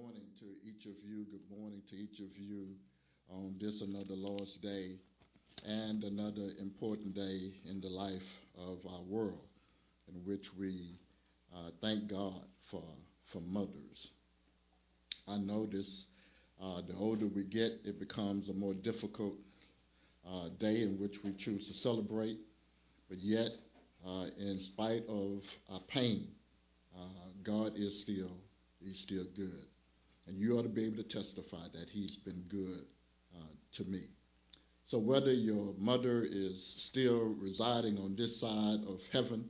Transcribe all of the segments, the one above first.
morning to each of you. Good morning to each of you on this another Lord's Day and another important day in the life of our world in which we uh, thank God for, for mothers. I notice uh, the older we get, it becomes a more difficult uh, day in which we choose to celebrate, but yet, uh, in spite of our pain, uh, God is still He's still good. And you ought to be able to testify that He's been good uh, to me. So, whether your mother is still residing on this side of heaven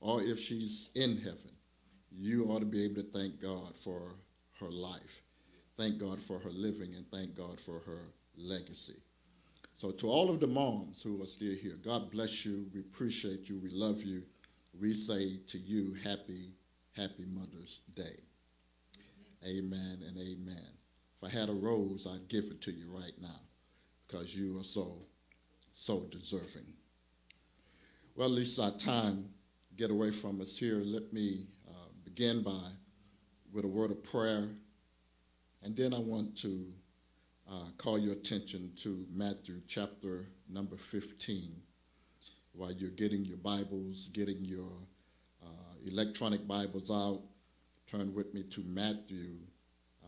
or if she's in heaven, you ought to be able to thank God for her life. Thank God for her living and thank God for her legacy. So, to all of the moms who are still here, God bless you. We appreciate you. We love you. We say to you, Happy, Happy Mother's Day. Amen and amen. If I had a rose, I'd give it to you right now because you are so, so deserving. Well, at least our time get away from us here. Let me uh, begin by with a word of prayer, and then I want to uh, call your attention to Matthew chapter number 15. While you're getting your Bibles, getting your uh, electronic Bibles out, turn with me to Matthew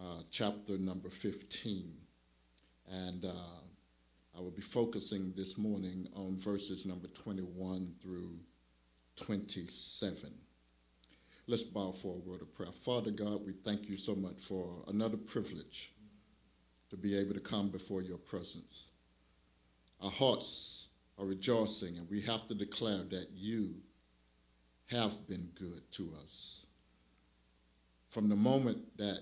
uh, chapter number 15. And uh, I will be focusing this morning on verses number 21 through 27. Let's bow for a word of prayer. Father God, we thank you so much for another privilege to be able to come before your presence. Our hearts are rejoicing, and we have to declare that you have been good to us from the moment that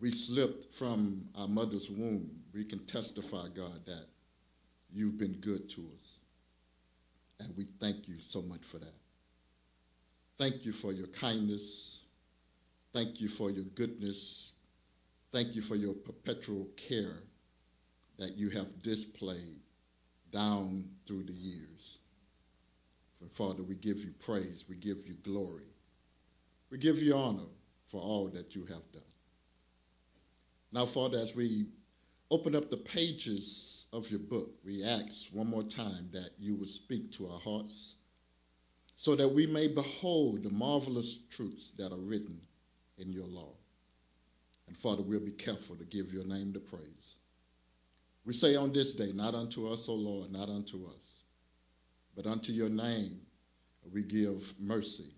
we slipped from our mother's womb, we can testify, God, that you've been good to us. And we thank you so much for that. Thank you for your kindness. Thank you for your goodness. Thank you for your perpetual care that you have displayed down through the years. Father, we give you praise. We give you glory. We give you honor for all that you have done. Now, Father, as we open up the pages of your book, we ask one more time that you would speak to our hearts so that we may behold the marvelous truths that are written in your law. And Father, we'll be careful to give your name the praise. We say on this day, not unto us, O Lord, not unto us, but unto your name we give mercy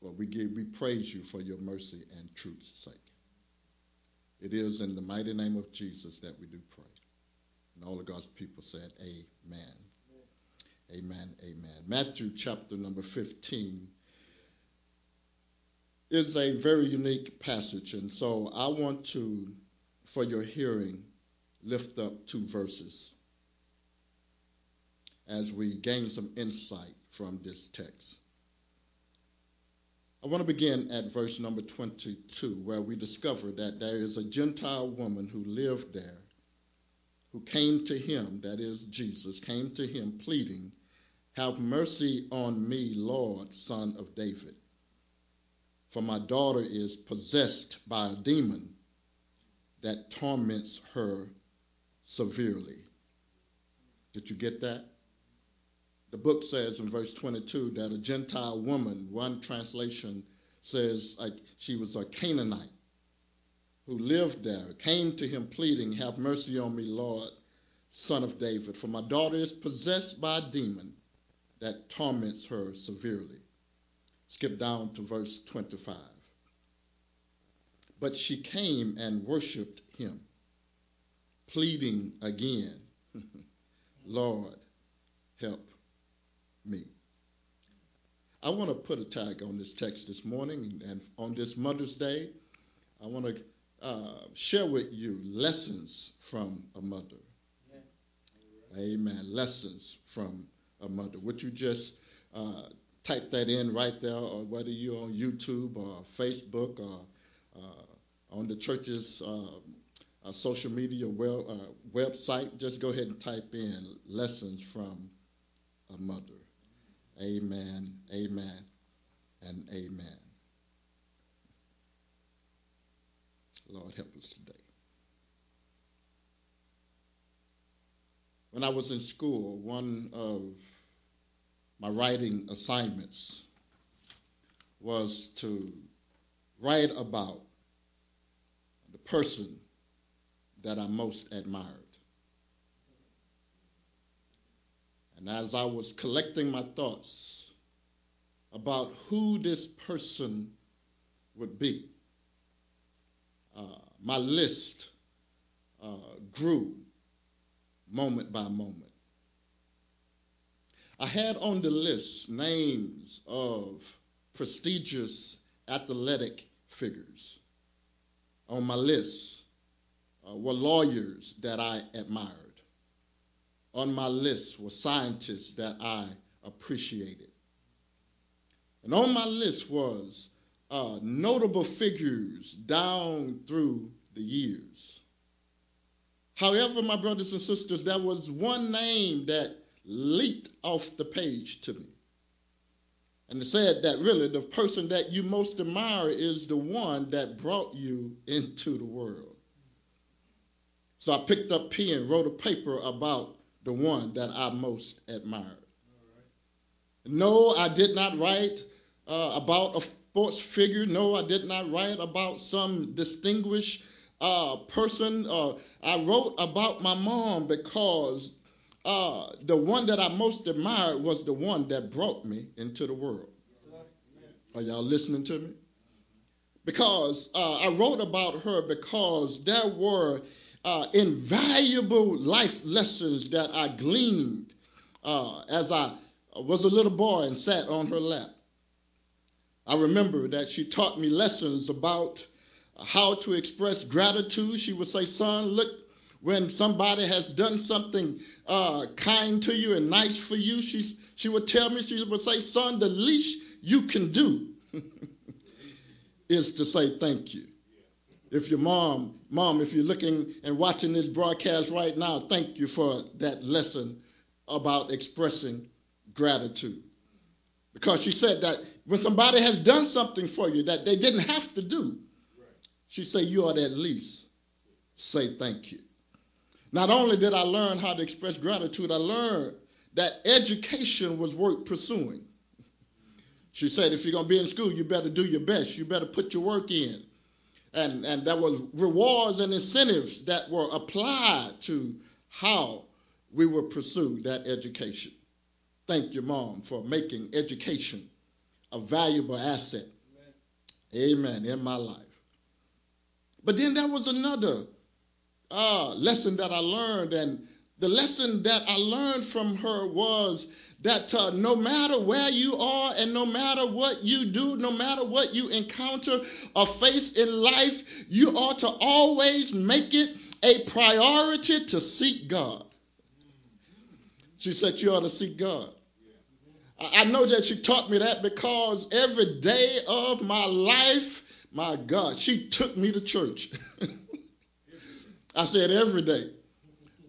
well, we give, we praise you for your mercy and truth's sake. It is in the mighty name of Jesus that we do pray. And all of God's people said, Amen. Amen. Amen. Matthew chapter number 15 is a very unique passage. And so I want to, for your hearing, lift up two verses as we gain some insight from this text. I want to begin at verse number 22, where we discover that there is a Gentile woman who lived there who came to him, that is, Jesus, came to him pleading, Have mercy on me, Lord, son of David. For my daughter is possessed by a demon that torments her severely. Did you get that? The book says in verse 22 that a Gentile woman, one translation says like she was a Canaanite who lived there, came to him pleading, Have mercy on me, Lord, son of David, for my daughter is possessed by a demon that torments her severely. Skip down to verse 25. But she came and worshiped him, pleading again, Lord, help me. I want to put a tag on this text this morning, and on this Mother's Day, I want to uh, share with you lessons from a mother. Amen. Lessons from a mother. Would you just uh, type that in right there, or whether you're on YouTube or Facebook or uh, on the church's uh, uh, social media well, uh, website, just go ahead and type in lessons from a mother. Amen, amen, and amen. Lord, help us today. When I was in school, one of my writing assignments was to write about the person that I most admired. And as I was collecting my thoughts about who this person would be, uh, my list uh, grew moment by moment. I had on the list names of prestigious athletic figures. On my list uh, were lawyers that I admired. On my list were scientists that I appreciated. And on my list was uh, notable figures down through the years. However, my brothers and sisters, there was one name that leaped off the page to me. And it said that really the person that you most admire is the one that brought you into the world. So I picked up pen, and wrote a paper about the one that I most admired. Right. No, I did not write uh, about a sports figure. No, I did not write about some distinguished uh, person. Uh, I wrote about my mom because uh, the one that I most admired was the one that brought me into the world. Are y'all listening to me? Because uh, I wrote about her because there were uh, invaluable life lessons that I gleaned uh, as I was a little boy and sat on her lap. I remember that she taught me lessons about how to express gratitude. She would say, Son, look, when somebody has done something uh, kind to you and nice for you, she, she would tell me, she would say, Son, the least you can do is to say thank you. If your mom, mom, if you're looking and watching this broadcast right now, thank you for that lesson about expressing gratitude. Because she said that when somebody has done something for you that they didn't have to do, she said you ought to at least say thank you. Not only did I learn how to express gratitude, I learned that education was worth pursuing. She said, if you're going to be in school, you better do your best. You better put your work in. And, and there was rewards and incentives that were applied to how we would pursue that education. Thank you, Mom, for making education a valuable asset. Amen. Amen in my life. But then there was another uh, lesson that I learned, and the lesson that I learned from her was that uh, no matter where you are and no matter what you do, no matter what you encounter or face in life, you ought to always make it a priority to seek God. She said you ought to seek God. I know that she taught me that because every day of my life, my God, she took me to church. I said every day.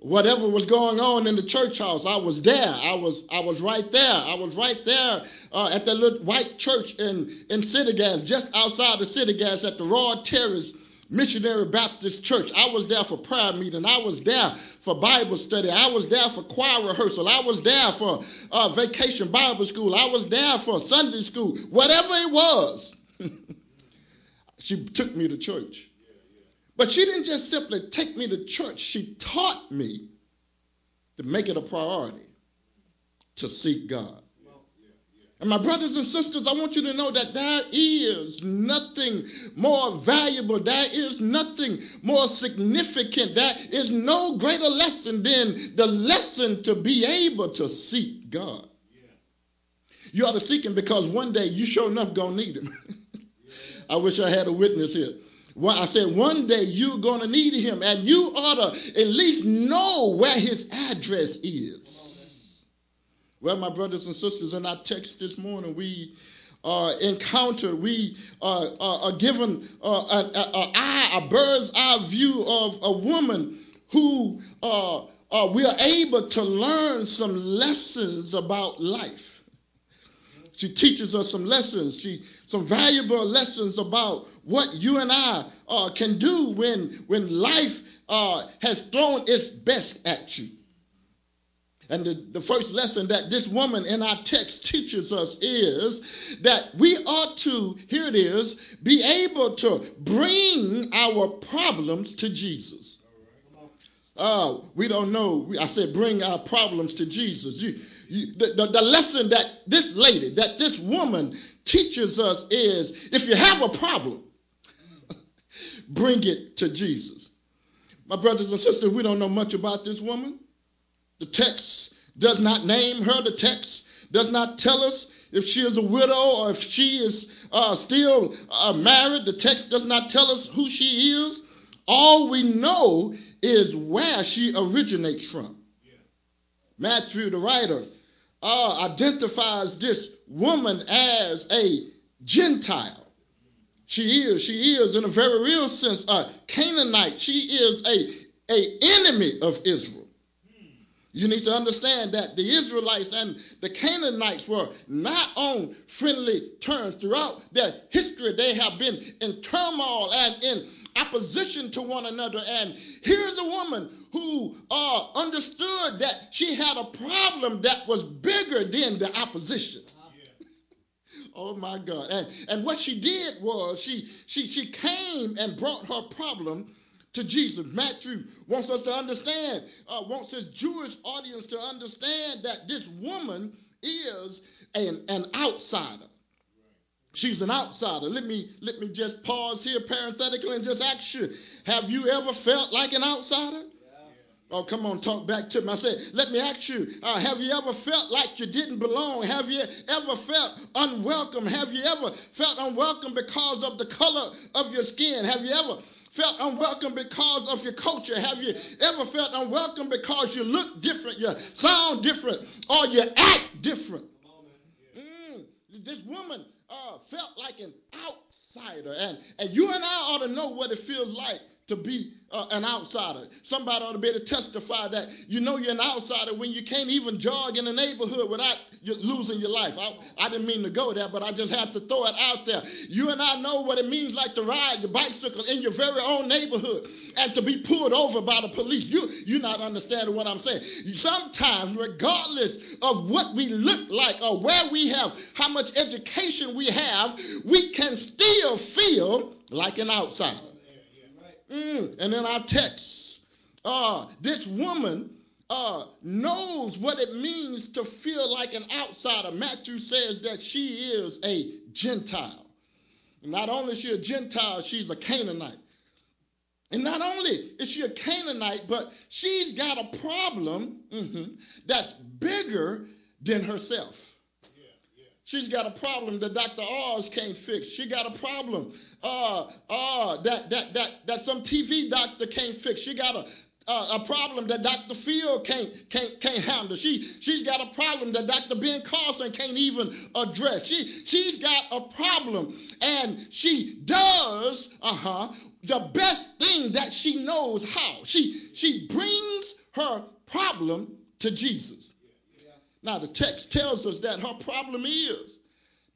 Whatever was going on in the church house, I was there. I was I was right there. I was right there uh, at the little white church in in City Gas, just outside the City Gas at the Raw Terrace Missionary Baptist Church. I was there for prayer meeting. I was there for Bible study. I was there for choir rehearsal. I was there for uh, vacation Bible school. I was there for Sunday school. Whatever it was, she took me to church. But she didn't just simply take me to church, she taught me to make it a priority to seek God. And my brothers and sisters, I want you to know that there is nothing more valuable, there is nothing more significant, there is no greater lesson than the lesson to be able to seek God. You ought to seek Him because one day you sure enough gonna need Him. I wish I had a witness here. Well, I said one day you're gonna need Him, and you ought to at least know where His address is. Well, my brothers and sisters, in our text this morning, we uh, encounter, we uh, are given uh, an eye, a bird's eye view of a woman who uh, uh, we are able to learn some lessons about life. She teaches us some lessons, she some valuable lessons about what you and I uh, can do when when life uh, has thrown its best at you. And the, the first lesson that this woman in our text teaches us is that we ought to, here it is, be able to bring our problems to Jesus. Uh, we don't know. I said, bring our problems to Jesus. You, you, the, the, the lesson that this lady, that this woman teaches us is if you have a problem, bring it to Jesus. My brothers and sisters, we don't know much about this woman. The text does not name her. The text does not tell us if she is a widow or if she is uh, still uh, married. The text does not tell us who she is. All we know is where she originates from. Matthew, the writer, uh, identifies this woman as a Gentile. She is, she is, in a very real sense, a Canaanite. She is a, a enemy of Israel. You need to understand that the Israelites and the Canaanites were not on friendly terms. Throughout their history, they have been in turmoil and in opposition to one another. And here's a woman who uh, understood that she had a problem that was bigger than the opposition. oh my God. And, and what she did was she, she, she came and brought her problem to Jesus. Matthew wants us to understand, uh, wants his Jewish audience to understand that this woman is an, an outsider. She's an outsider. Let me let me just pause here parenthetically and just ask you: Have you ever felt like an outsider? Oh, come on, talk back to me. I said, let me ask you, uh, have you ever felt like you didn't belong? Have you ever felt unwelcome? Have you ever felt unwelcome because of the color of your skin? Have you ever felt unwelcome because of your culture? Have you ever felt unwelcome because you look different, you sound different, or you act different? Mm, this woman uh, felt like an outsider. And, and you and I ought to know what it feels like to be uh, an outsider. Somebody ought to be able to testify that you know you're an outsider when you can't even jog in the neighborhood without losing your life. I, I didn't mean to go there, but I just have to throw it out there. You and I know what it means like to ride your bicycle in your very own neighborhood and to be pulled over by the police. You, you're not understanding what I'm saying. Sometimes, regardless of what we look like or where we have, how much education we have, we can still feel like an outsider. Mm, and in our text, uh, this woman uh, knows what it means to feel like an outsider. Matthew says that she is a Gentile. Not only is she a Gentile, she's a Canaanite. And not only is she a Canaanite, but she's got a problem mm-hmm, that's bigger than herself. She's got a problem that Dr. Oz can't fix. She got a problem uh, uh, that, that, that, that some TV doctor can't fix. She got a, uh, a problem that Dr. Phil can't, can't, can't handle. She, she's got a problem that Dr. Ben Carson can't even address. She, she's got a problem, and she does uh-huh, the best thing that she knows how. She, she brings her problem to Jesus. Now, the text tells us that her problem is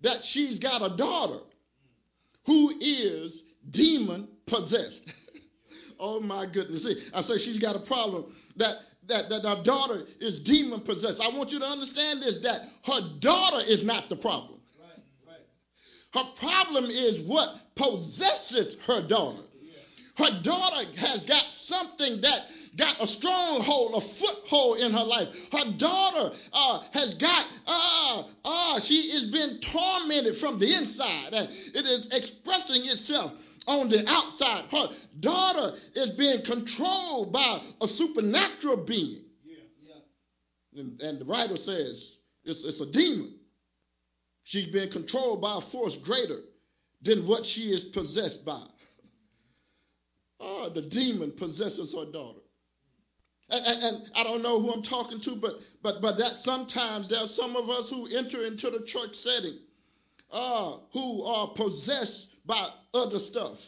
that she's got a daughter who is demon possessed. oh my goodness. See, I say she's got a problem that that, that her daughter is demon possessed. I want you to understand this that her daughter is not the problem. Her problem is what possesses her daughter. Her daughter has got something that got a stronghold, a foothold in her life. Her daughter uh, has got, uh, uh, she is being tormented from the inside, and it is expressing itself on the outside. Her daughter is being controlled by a supernatural being. Yeah, yeah. And, and, the writer says it's, it's a demon. She's being controlled by a force greater than what she is possessed by. Oh, the demon possesses her daughter. And, and, and, I don't know who I'm talking to, but but but that sometimes there are some of us who enter into the church setting uh, who are possessed by other stuff.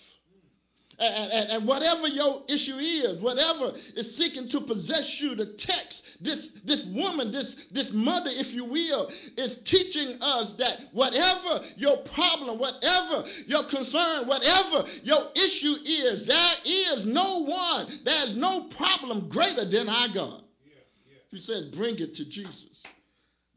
And, and, and, whatever your issue is, whatever is seeking to possess you, the text this this woman, this this mother, if you will, is teaching us that whatever your problem, whatever your concern, whatever your issue is, there is no one, there's no problem greater than our God. He says, bring it to Jesus.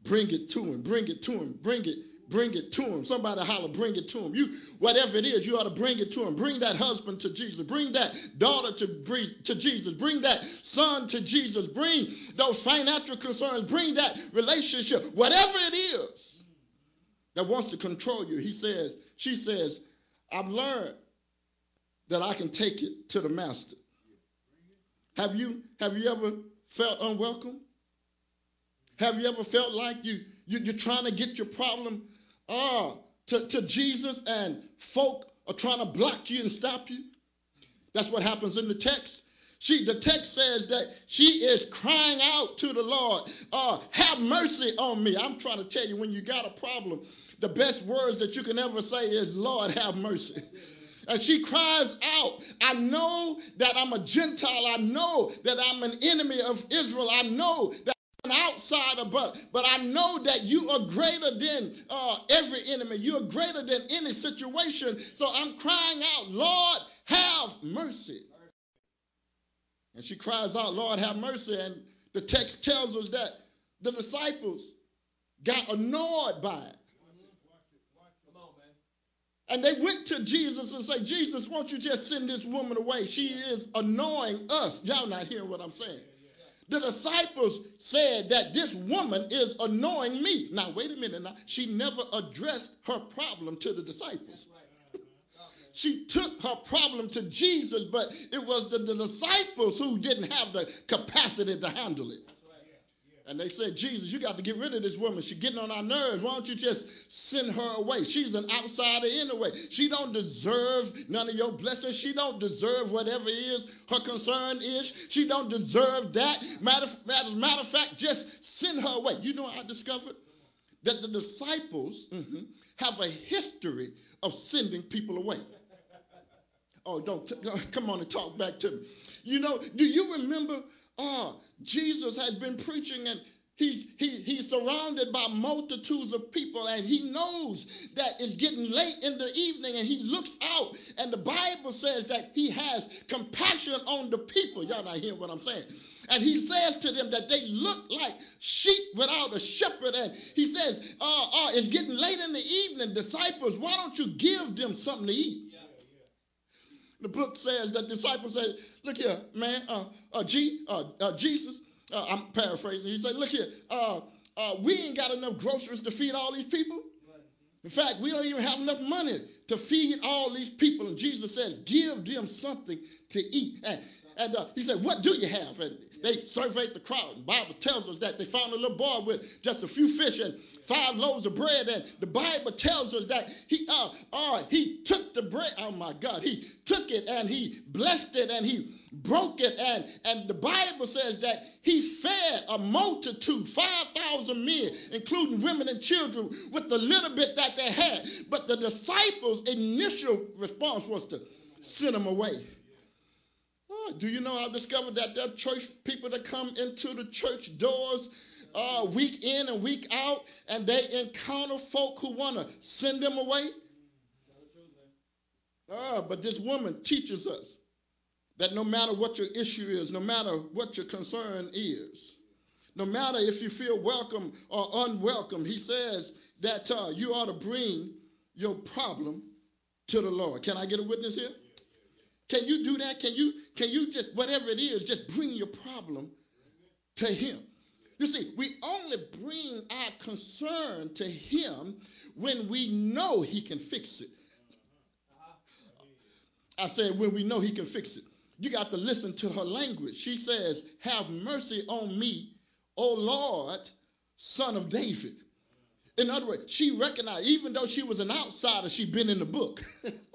Bring it to him. Bring it to him. Bring it Bring it to him. Somebody holler, bring it to him. You, whatever it is, you ought to bring it to him. Bring that husband to Jesus. Bring that daughter to, to Jesus. Bring that son to Jesus. Bring those financial concerns. Bring that relationship. Whatever it is that wants to control you. He says, she says, I've learned that I can take it to the master. Have you have you ever felt unwelcome? Have you ever felt like you, you you're trying to get your problem uh, to, to Jesus and folk are trying to block you and stop you. That's what happens in the text. She, the text says that she is crying out to the Lord, uh, have mercy on me. I'm trying to tell you, when you got a problem, the best words that you can ever say is, Lord, have mercy. And she cries out, I know that I'm a Gentile. I know that I'm an enemy of Israel. I know that an outsider, but but I know that you are greater than uh, every enemy. You are greater than any situation. So I'm crying out, Lord, have mercy. And she cries out, Lord, have mercy. And the text tells us that the disciples got annoyed by it. And they went to Jesus and say, Jesus, won't you just send this woman away? She is annoying us. Y'all not hearing what I'm saying. The disciples said that this woman is annoying me. Now, wait a minute. Now, she never addressed her problem to the disciples. she took her problem to Jesus, but it was the, the disciples who didn't have the capacity to handle it. And they said, Jesus, you got to get rid of this woman. She's getting on our nerves. Why don't you just send her away? She's an outsider anyway. She don't deserve none of your blessings. She don't deserve whatever is her concern is. She don't deserve that. Matter, matter, matter of fact, just send her away. You know I discovered? That the disciples mm-hmm, have a history of sending people away. Oh, don't, t- come on and talk back to me. You know, do you remember Jesus has been preaching and He's, he, he's surrounded by multitudes of people and he knows that it's getting late in the evening and he looks out and the Bible says that he has compassion on the people. Y'all not hearing what I'm saying. And he says to them that they look like sheep without a shepherd. And he says, uh, uh, it's getting late in the evening. Disciples, why don't you give them something to eat? The book says that disciples say, look here, man, uh, uh, G, uh, uh, Jesus, uh, I'm paraphrasing. He said, look here, uh, uh, we ain't got enough groceries to feed all these people. In fact, we don't even have enough money to feed all these people. And Jesus said, give them something to eat. And, and uh, he said, what do you have? And they surveyed the crowd. The Bible tells us that they found a little boy with just a few fish and five loaves of bread. And the Bible tells us that he uh, uh, he took the bread. Oh my God, he took it and he blessed it and he broke it. And, and the Bible says that he fed a multitude, 5,000 men, including women and children, with the little bit that they had. But the disciples' initial response was to send them away. Do you know I've discovered that there are church people that come into the church doors uh, week in and week out, and they encounter folk who want to send them away? Ah, but this woman teaches us that no matter what your issue is, no matter what your concern is, no matter if you feel welcome or unwelcome, he says that uh, you ought to bring your problem to the Lord. Can I get a witness here? Can you do that? Can you can you just whatever it is, just bring your problem to him? You see, we only bring our concern to him when we know he can fix it. I said when we know he can fix it. You got to listen to her language. She says, "Have mercy on me, O Lord, son of David." In other words, she recognized, even though she was an outsider, she'd been in the book.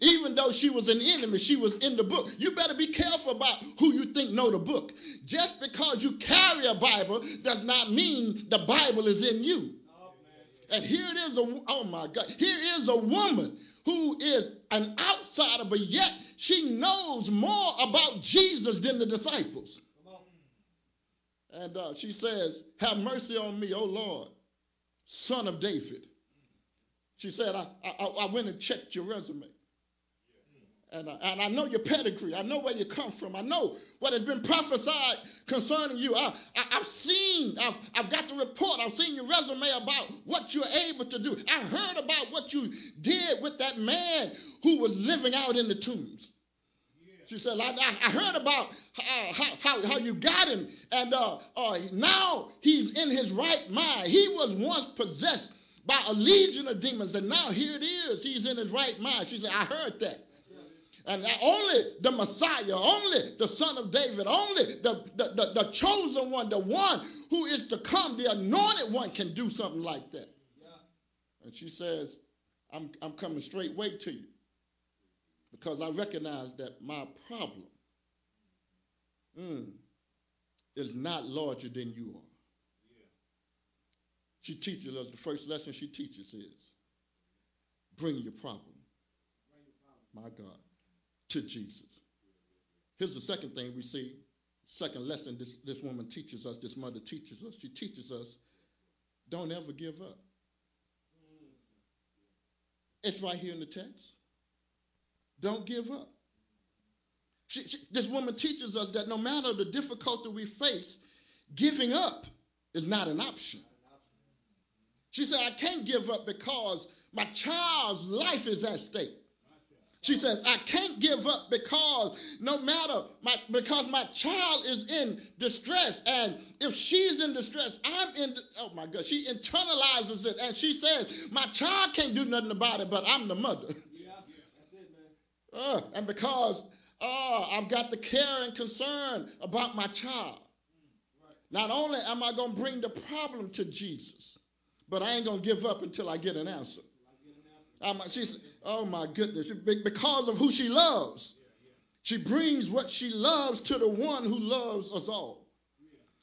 even though she was an enemy, she was in the book. You better be careful about who you think know the book. Just because you carry a Bible does not mean the Bible is in you. And here it is, a, oh my God, here is a woman who is an outsider, but yet she knows more about Jesus than the disciples. And uh, she says, Have mercy on me, O Lord, son of David. She said, I, I, I went and checked your resume. And, uh, and I know your pedigree. I know where you come from. I know what has been prophesied concerning you. I, have seen, I've, I've got the report. I've seen your resume about what you're able to do. I heard about what you did with that man who was living out in the tombs. She said, I, I heard about uh, how, how, how, you got him, and uh, uh, now he's in his right mind. He was once possessed by a legion of demons, and now here it is. He's in his right mind. She said, I heard that. And only the Messiah, only the Son of David, only the, the, the, the, chosen one, the one who is to come, the anointed one, can do something like that. Yeah. And she says, I'm, I'm coming straight way to you because I recognize that my problem mm, is not larger than you are. Yeah. She teaches us, the first lesson she teaches is bring your problem, bring your problem. my God, to Jesus. Here's the second thing we see. Second lesson this, this woman teaches us, this mother teaches us. She teaches us don't ever give up. It's right here in the text. Don't give up. She, she, this woman teaches us that no matter the difficulty we face, giving up is not an option. She said, I can't give up because my child's life is at stake. She says, I can't give up because no matter my because my child is in distress. And if she's in distress, I'm in oh my God. She internalizes it and she says, My child can't do nothing about it, but I'm the mother. Yeah, that's it, man. Uh, and because uh, I've got the care and concern about my child, not only am I going to bring the problem to Jesus, but I ain't going to give up until I get an answer. Um, she's, oh my goodness, because of who she loves. She brings what she loves to the one who loves us all.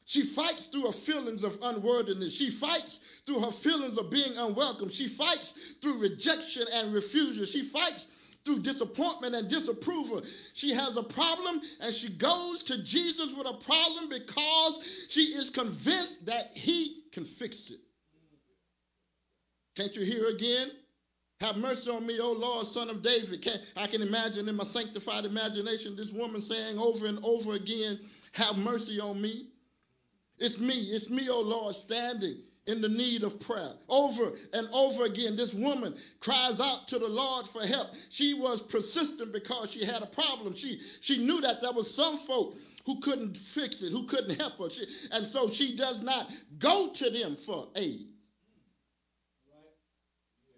She fights through her feelings of unworthiness. She fights through her feelings of being unwelcome. She fights through rejection and refusal. She fights through disappointment and disapproval. She has a problem and she goes to Jesus with a problem because she is convinced that he can fix it. Can't you hear again? Have mercy on me, O Lord, son of David. Can, I can imagine in my sanctified imagination this woman saying over and over again, Have mercy on me. It's me, it's me, O Lord, standing in the need of prayer. Over and over again, this woman cries out to the Lord for help. She was persistent because she had a problem. She, she knew that there was some folk who couldn't fix it, who couldn't help her. She, and so she does not go to them for aid.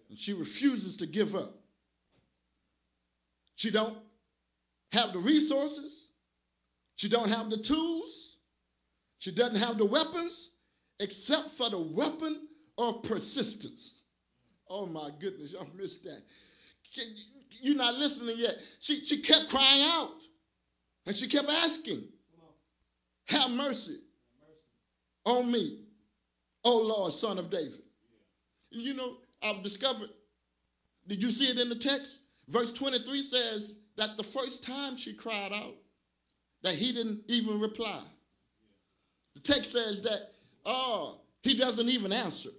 And she refuses to give up. She don't have the resources. She don't have the tools. She doesn't have the weapons except for the weapon of persistence. Oh my goodness, y'all missed that. You're not listening yet. She, she kept crying out and she kept asking, Have mercy on me, O Lord, son of David. You know, I've discovered, did you see it in the text? Verse 23 says that the first time she cried out, that he didn't even reply. The text says that Oh, he doesn't even answer.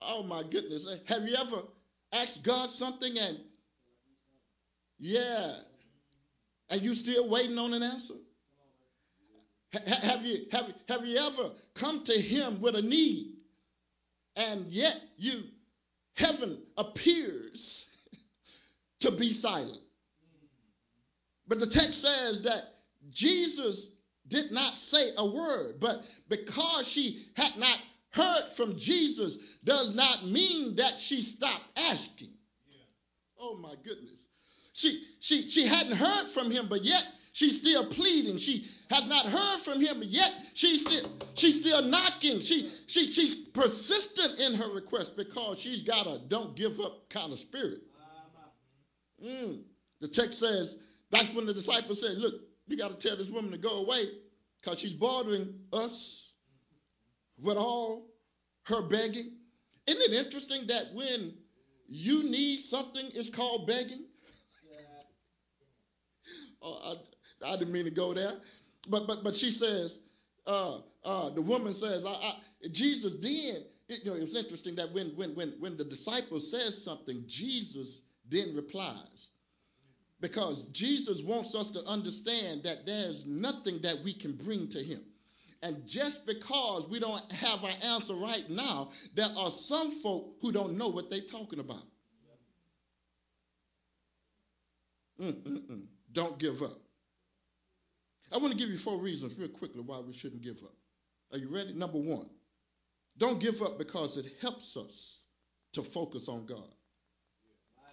Oh my goodness. Have you ever asked God something and yeah, and you still waiting on an answer? Have you have, have you ever come to him with a need and yet you heaven appears to be silent? But the text says that Jesus did not say a word, but because she had not heard from Jesus does not mean that she stopped asking. Yeah. Oh my goodness. She she she hadn't heard from him, but yet she's still pleading. She has not heard from him, yet she's still she's still knocking. She she she's persistent in her request because she's got a don't give up kind of spirit. Mm. The text says that's when the disciples said, Look, you got to tell this woman to go away because she's bothering us with all her begging. Isn't it interesting that when you need something, it's called begging? oh, I, I didn't mean to go there. But, but, but she says, uh, uh, the woman says, I, I, Jesus then, it, you know, it was interesting that when, when, when, when the disciple says something, Jesus then replies. Because Jesus wants us to understand that there's nothing that we can bring to him. And just because we don't have our answer right now, there are some folk who don't know what they're talking about. Mm-mm-mm. Don't give up. I want to give you four reasons, real quickly, why we shouldn't give up. Are you ready? Number one, don't give up because it helps us to focus on God.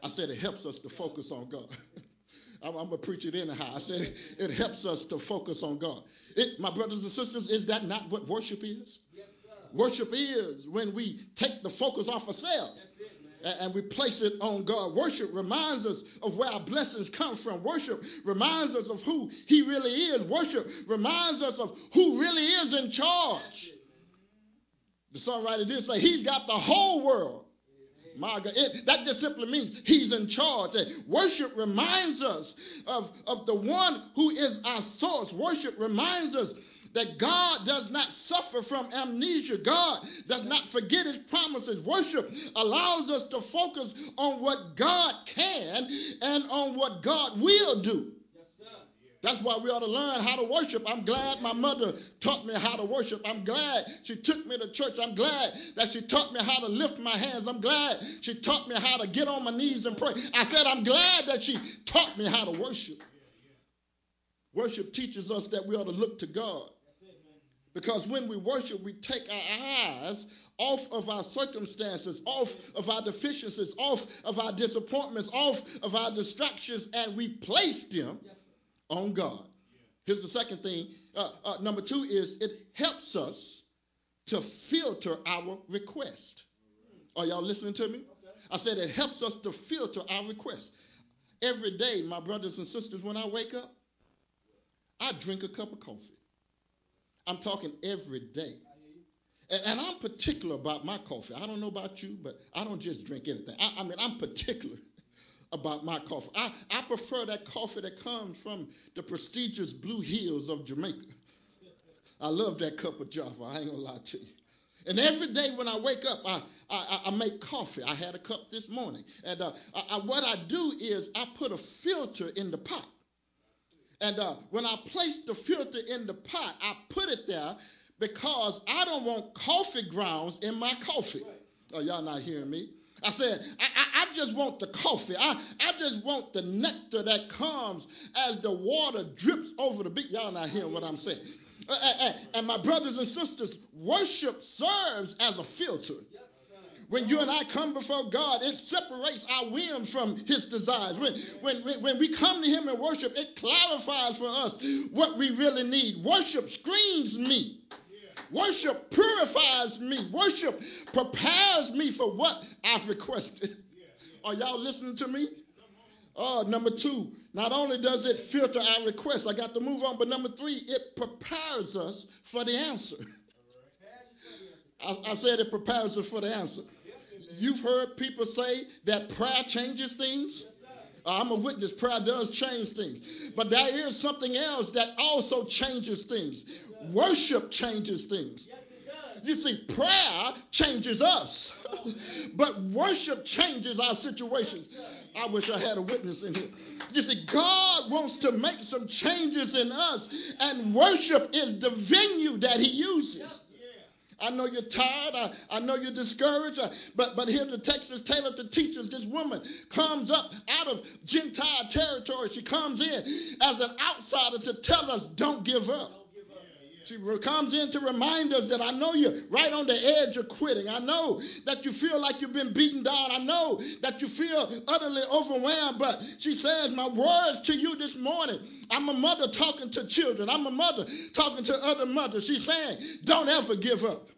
I said it helps us to focus on God. I'm, I'm going to preach it anyhow. I said it, it, helps us to focus on God. It, my brothers and sisters, is that not what worship is? Yes, worship is when we take the focus off ourselves and we place it on God. Worship reminds us of where our blessings come from. Worship reminds us of who He really is. Worship reminds us of who really is in charge. The songwriter did say, He's got the whole world. My God, it, that just simply means He's in charge. And worship reminds us of, of the one who is our source. Worship reminds us that God does not suffer from amnesia. God does not forget his promises. Worship allows us to focus on what God can and on what God will do. That's why we ought to learn how to worship. I'm glad my mother taught me how to worship. I'm glad she took me to church. I'm glad that she taught me how to lift my hands. I'm glad she taught me how to get on my knees and pray. I said, I'm glad that she taught me how to worship. Worship teaches us that we ought to look to God. Because when we worship, we take our eyes off of our circumstances, off of our deficiencies, off of our disappointments, off of our distractions, and we place them on God. Here's the second thing. Uh, uh, number two is it helps us to filter our request. Are y'all listening to me? I said it helps us to filter our request. Every day, my brothers and sisters, when I wake up, I drink a cup of coffee. I'm talking every day. And, and, I'm particular about my coffee. I don't know about you, but I don't just drink anything. I, I mean, I'm particular about my coffee. I, I prefer that coffee that comes from the prestigious Blue Hills of Jamaica. I love that cup of Java. I ain't gonna lie to you. And every day when I wake up, I, I, I make coffee. I had a cup this morning. And uh, I, what I do is I put a filter in the pot. And uh, when I place the filter in the pot, I put it there because I don't want coffee grounds in my coffee. Oh, y'all not hearing me? I said, I, I, I, just want the coffee. I, I just want the nectar that comes as the water drips over the beat. Y'all not hearing what I'm saying. Uh, uh, uh, and my brothers and sisters, worship serves as a filter. When you and I come before God, it separates our whims from His desires. When, when, when we come to Him and worship, it clarifies for us what we really need. Worship screens me. Worship purifies me. Worship prepares me for what I've requested. Are y'all listening to me? Oh, number two, not only does it filter our requests, I got to move on, but number three, it prepares us for the answer. I, I said it prepares us for the answer. You've heard people say that prayer changes things. I'm a witness, prayer does change things. But there is something else that also changes things. Worship changes things. You see, prayer changes us, but worship changes our situations. I wish I had a witness in here. You see, God wants to make some changes in us, and worship is the venue that He uses. I know you're tired. I, I know you're discouraged. Uh, but, but here the text is tailored to teachers. This woman comes up out of Gentile territory. She comes in as an outsider to tell us, don't give up. She comes in to remind us that I know you're right on the edge of quitting. I know that you feel like you've been beaten down. I know that you feel utterly overwhelmed. But she says, My words to you this morning. I'm a mother talking to children. I'm a mother talking to other mothers. She's saying, Don't ever give up.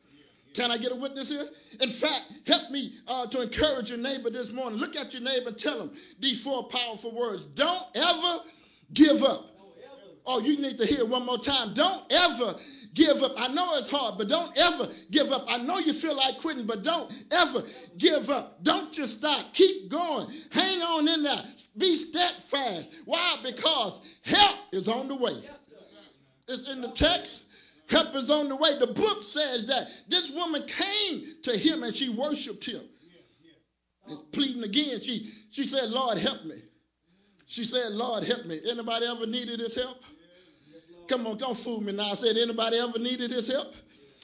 Can I get a witness here? In fact, help me uh, to encourage your neighbor this morning. Look at your neighbor and tell him these four powerful words. Don't ever give up. Oh, you need to hear one more time. Don't ever give up. I know it's hard, but don't ever give up. I know you feel like quitting, but don't ever give up. Don't just stop. Keep going. Hang on in there. Be steadfast. Why? Because help is on the way. It's in the text. Help is on the way. The book says that this woman came to him and she worshiped him. Pleading again, she, she said, Lord, help me. She said, Lord, help me. Anybody ever needed his help? Come on, don't fool me now. I said, anybody ever needed his help?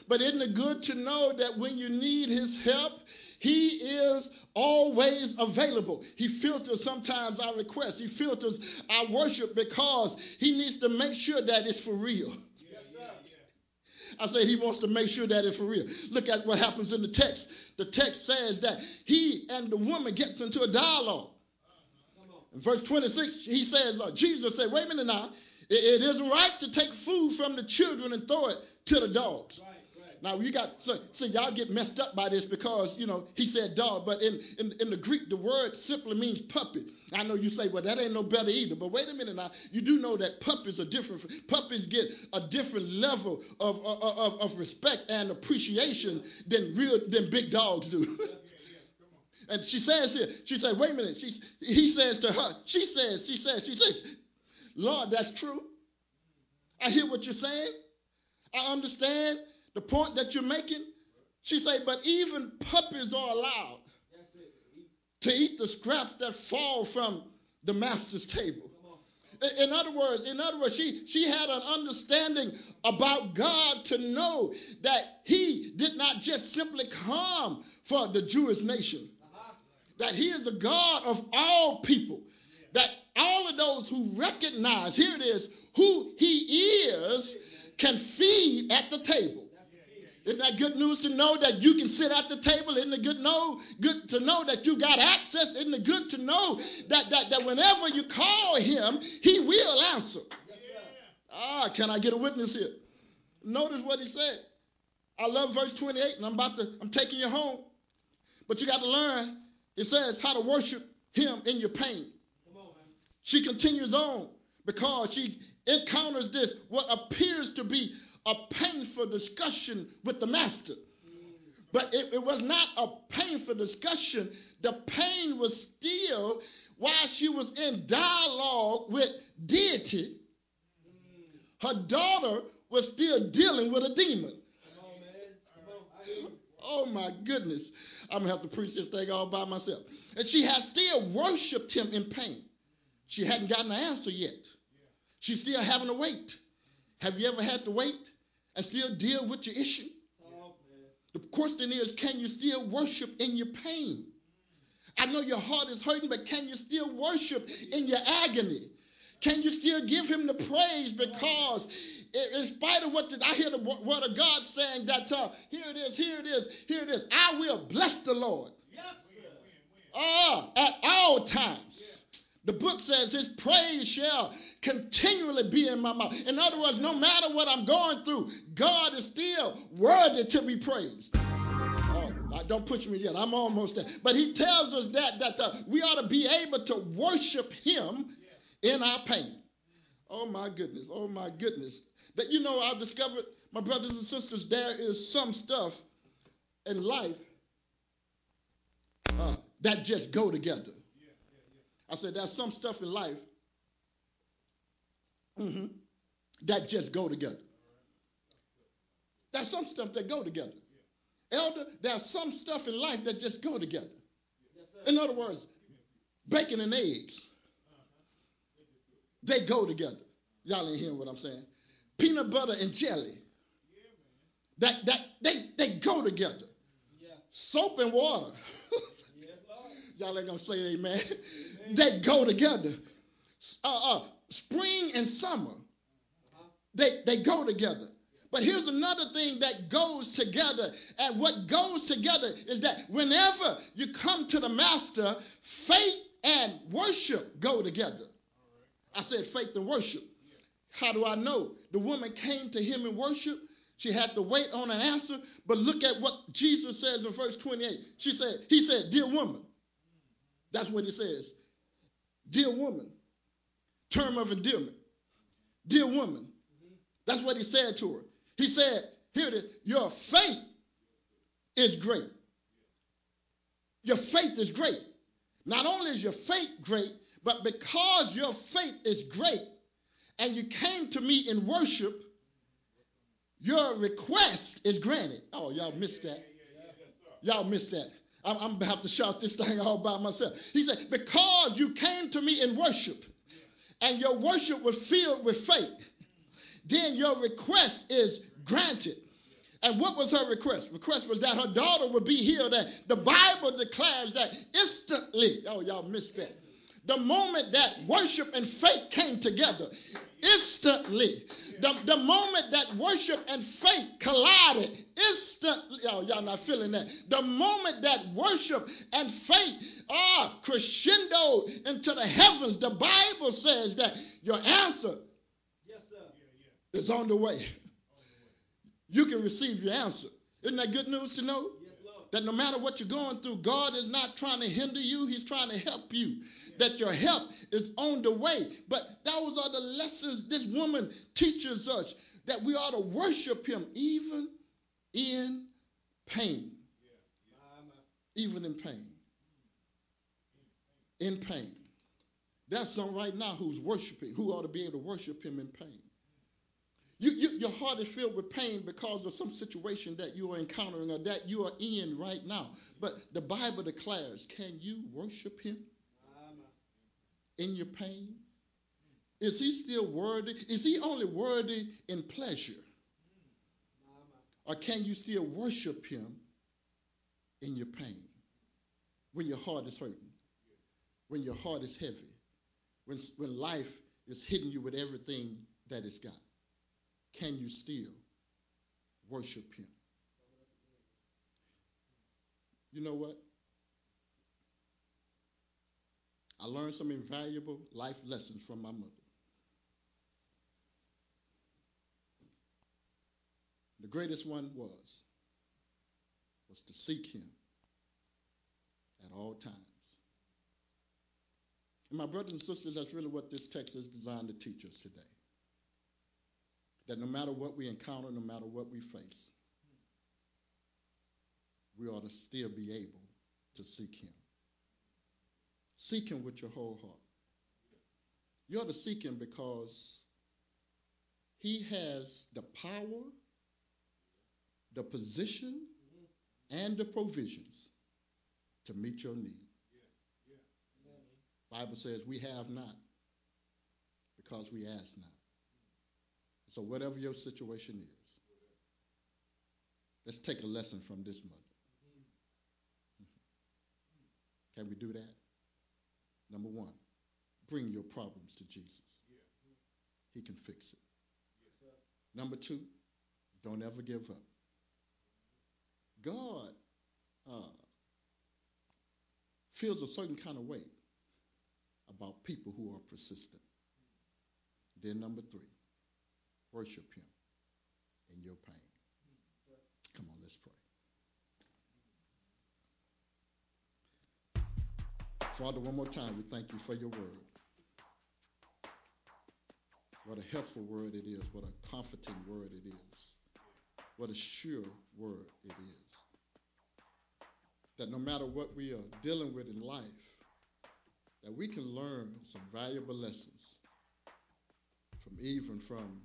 But isn't it good to know that when you need his help, he is always available. He filters sometimes our requests. He filters our worship because he needs to make sure that it's for real. I say he wants to make sure that it's for real. Look at what happens in the text. The text says that he and the woman gets into a dialogue. In verse 26, he says, uh, Jesus said, wait a minute now. It, it isn't right to take food from the children and throw it to the dogs. Right. Now you got so, so y'all get messed up by this because you know he said dog, but in, in in the Greek the word simply means puppy. I know you say, well that ain't no better either. But wait a minute now, you do know that puppies are different. Puppies get a different level of of, of, of respect and appreciation than real than big dogs do. and she says here, she said, wait a minute. She, he says to her, she says, she says, she says, Lord, that's true. I hear what you're saying. I understand the point that you're making? She said, but even puppies are allowed to eat the scraps that fall from the master's table. In other words, in other words, she, she had an understanding about God to know that he did not just simply come for the Jewish nation. That he is the God of all people. That all of those who recognize, here it is, who he is, can feed at the table. Isn't that good news to know that you can sit at the table? Isn't it good know good to know that you got access? Isn't it good to know that that, that whenever you call him, he will answer? Ah, can I get a witness here? Notice what he said. I love verse 28, and I'm about to, I'm taking you home. But you got to learn, it says, how to worship him in your pain. On, she continues on because she encounters this, what appears to be a painful discussion with the master. Mm. But it, it, was not a painful discussion. The pain was still while she was in dialogue with deity. Mm. Her daughter was still dealing with a demon. Oh my goodness. I'm going to have to preach this thing all by myself. And she had still worshiped him in pain. She hadn't gotten an answer yet. She's still having to wait. Have you ever had to wait? and still deal with your issue? the question is, can you still worship in your pain? I know your heart is hurting, but can you still worship in your agony? Can you still give him the praise because in spite of what the, I hear the word of God saying that uh, here it is, here it is, here it is. I will bless the Lord. Yes, Ah, at all times. The book says his praise shall continually be in my mouth. In other words, no matter what I'm going through, God is still worthy to be praised. Oh, don't push me yet. I'm almost there. But he tells us that that uh, we ought to be able to worship him in our pain. Oh my goodness. Oh my goodness. That you know, I've discovered, my brothers and sisters, there is some stuff in life uh, that just go together. I said, there's some stuff in life mm-hmm, that just go together. There's some stuff that go together. Elder, there's some stuff in life that just go together. In other words, bacon and eggs, they go together. Y'all ain't hearing what I'm saying. Peanut butter and jelly, that, that they, they go together. Soap and water. Y'all ain't gonna say amen. amen. They go together. Uh, uh, spring and summer, they, they go together. But here's another thing that goes together. And what goes together is that whenever you come to the master, faith and worship go together. I said faith and worship. How do I know? The woman came to him in worship. She had to wait on an answer. But look at what Jesus says in verse 28. She said, He said, Dear woman, that's what he says. Dear woman, term of endearment. Dear woman. That's what he said to her. He said, Here it is, your faith is great. Your faith is great. Not only is your faith great, but because your faith is great and you came to me in worship, your request is granted. Oh, y'all missed that. Y'all missed that. I'm, I'm about to shout this thing all by myself. He said, Because you came to me in worship and your worship was filled with faith, then your request is granted. And what was her request? Request was that her daughter would be healed. And the Bible declares that instantly. Oh, y'all missed that. The moment that worship and faith came together, instantly. The, the moment that worship and faith collided, instantly. Oh, y'all not feeling that. The moment that worship and faith are crescendo into the heavens, the Bible says that your answer yes, is on the way. You can receive your answer. Isn't that good news to know? that no matter what you're going through, God is not trying to hinder you, He's trying to help you. That your help is on the way. But those are the lessons this woman teaches us that we ought to worship Him even in pain. Even in pain. In pain. That's some right now who's worshiping, who ought to be able to worship Him in pain. You, you, your heart is filled with pain because of some situation that you are encountering or that you are in right now. But the Bible declares can you worship Him in your pain? Is He still worthy? Is He only worthy in pleasure? Or can you still worship Him in your pain? When your heart is hurting, when your heart is heavy, when, when life is hitting you with everything that it's got can you still worship him? You know what? I learned some invaluable life lessons from my mother. The greatest one was was to seek him at all times. And my brothers and sisters, that's really what this text is designed to teach us today that no matter what we encounter, no matter what we face, we ought to still be able to seek Him. Seek Him with your whole heart. You ought to seek Him because He has the power, the position, and the provisions to meet your need. Bible says we have not because we ask not. So, whatever your situation is, let's take a lesson from this mother. Can we do that? Number one, bring your problems to Jesus. He can fix it. Number two, don't ever give up. God uh, feels a certain kind of way about people who are persistent. Then, number three, Worship him in your pain. Come on, let's pray. Father, one more time, we thank you for your word. What a helpful word it is. What a comforting word it is. What a sure word it is. That no matter what we are dealing with in life, that we can learn some valuable lessons from even from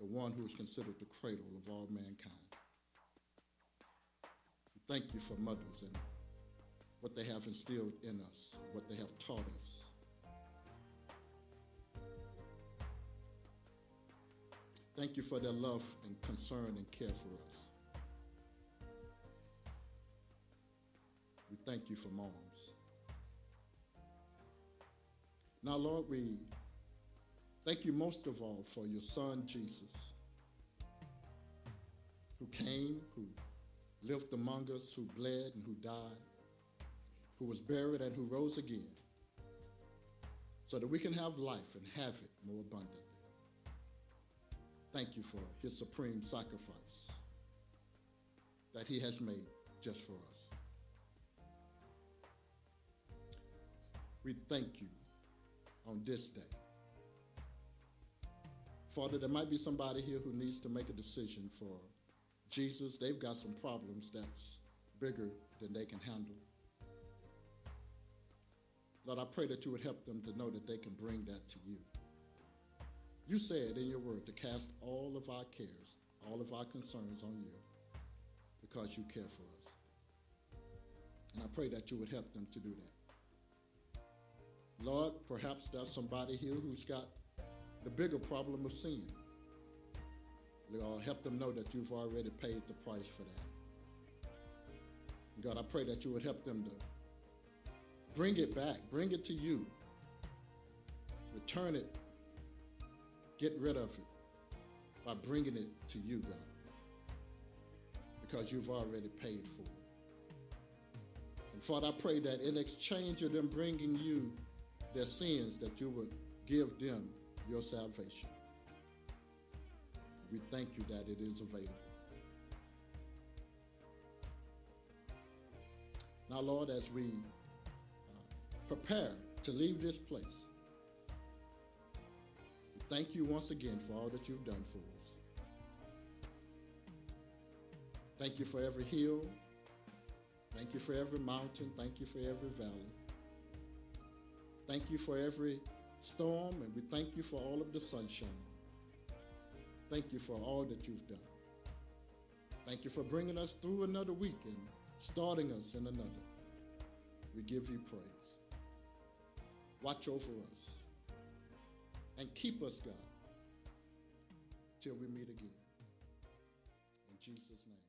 the one who is considered the cradle of all mankind. Thank you for mothers and what they have instilled in us, what they have taught us. Thank you for their love and concern and care for us. We thank you for moms. Now, Lord, we Thank you most of all for your son, Jesus, who came, who lived among us, who bled and who died, who was buried and who rose again, so that we can have life and have it more abundantly. Thank you for his supreme sacrifice that he has made just for us. We thank you on this day Father, there might be somebody here who needs to make a decision for Jesus. They've got some problems that's bigger than they can handle. Lord, I pray that you would help them to know that they can bring that to you. You said in your word to cast all of our cares all of our concerns on you because you care for us. And I pray that you would help them to do that. Lord, perhaps there's somebody here who's got the bigger problem of sin. Lord, help them know that you've already paid the price for that. God, I pray that you would help them to bring it back, bring it to you, return it, get rid of it by bringing it to you, God, because you've already paid for it. And Father, I pray that in exchange of them bringing you their sins, that you would give them your salvation. We thank you that it is available. Now, Lord, as we prepare to leave this place, thank you once again for all that you've done for us. Thank you for every hill. Thank you for every mountain. Thank you for every valley. Thank you for every storm, and we thank you for all of the sunshine. Thank you for all that you've done. Thank you for bringing us through another week and starting us in another. We give you praise. Watch over us and keep us, God, till we meet again. In Jesus' name.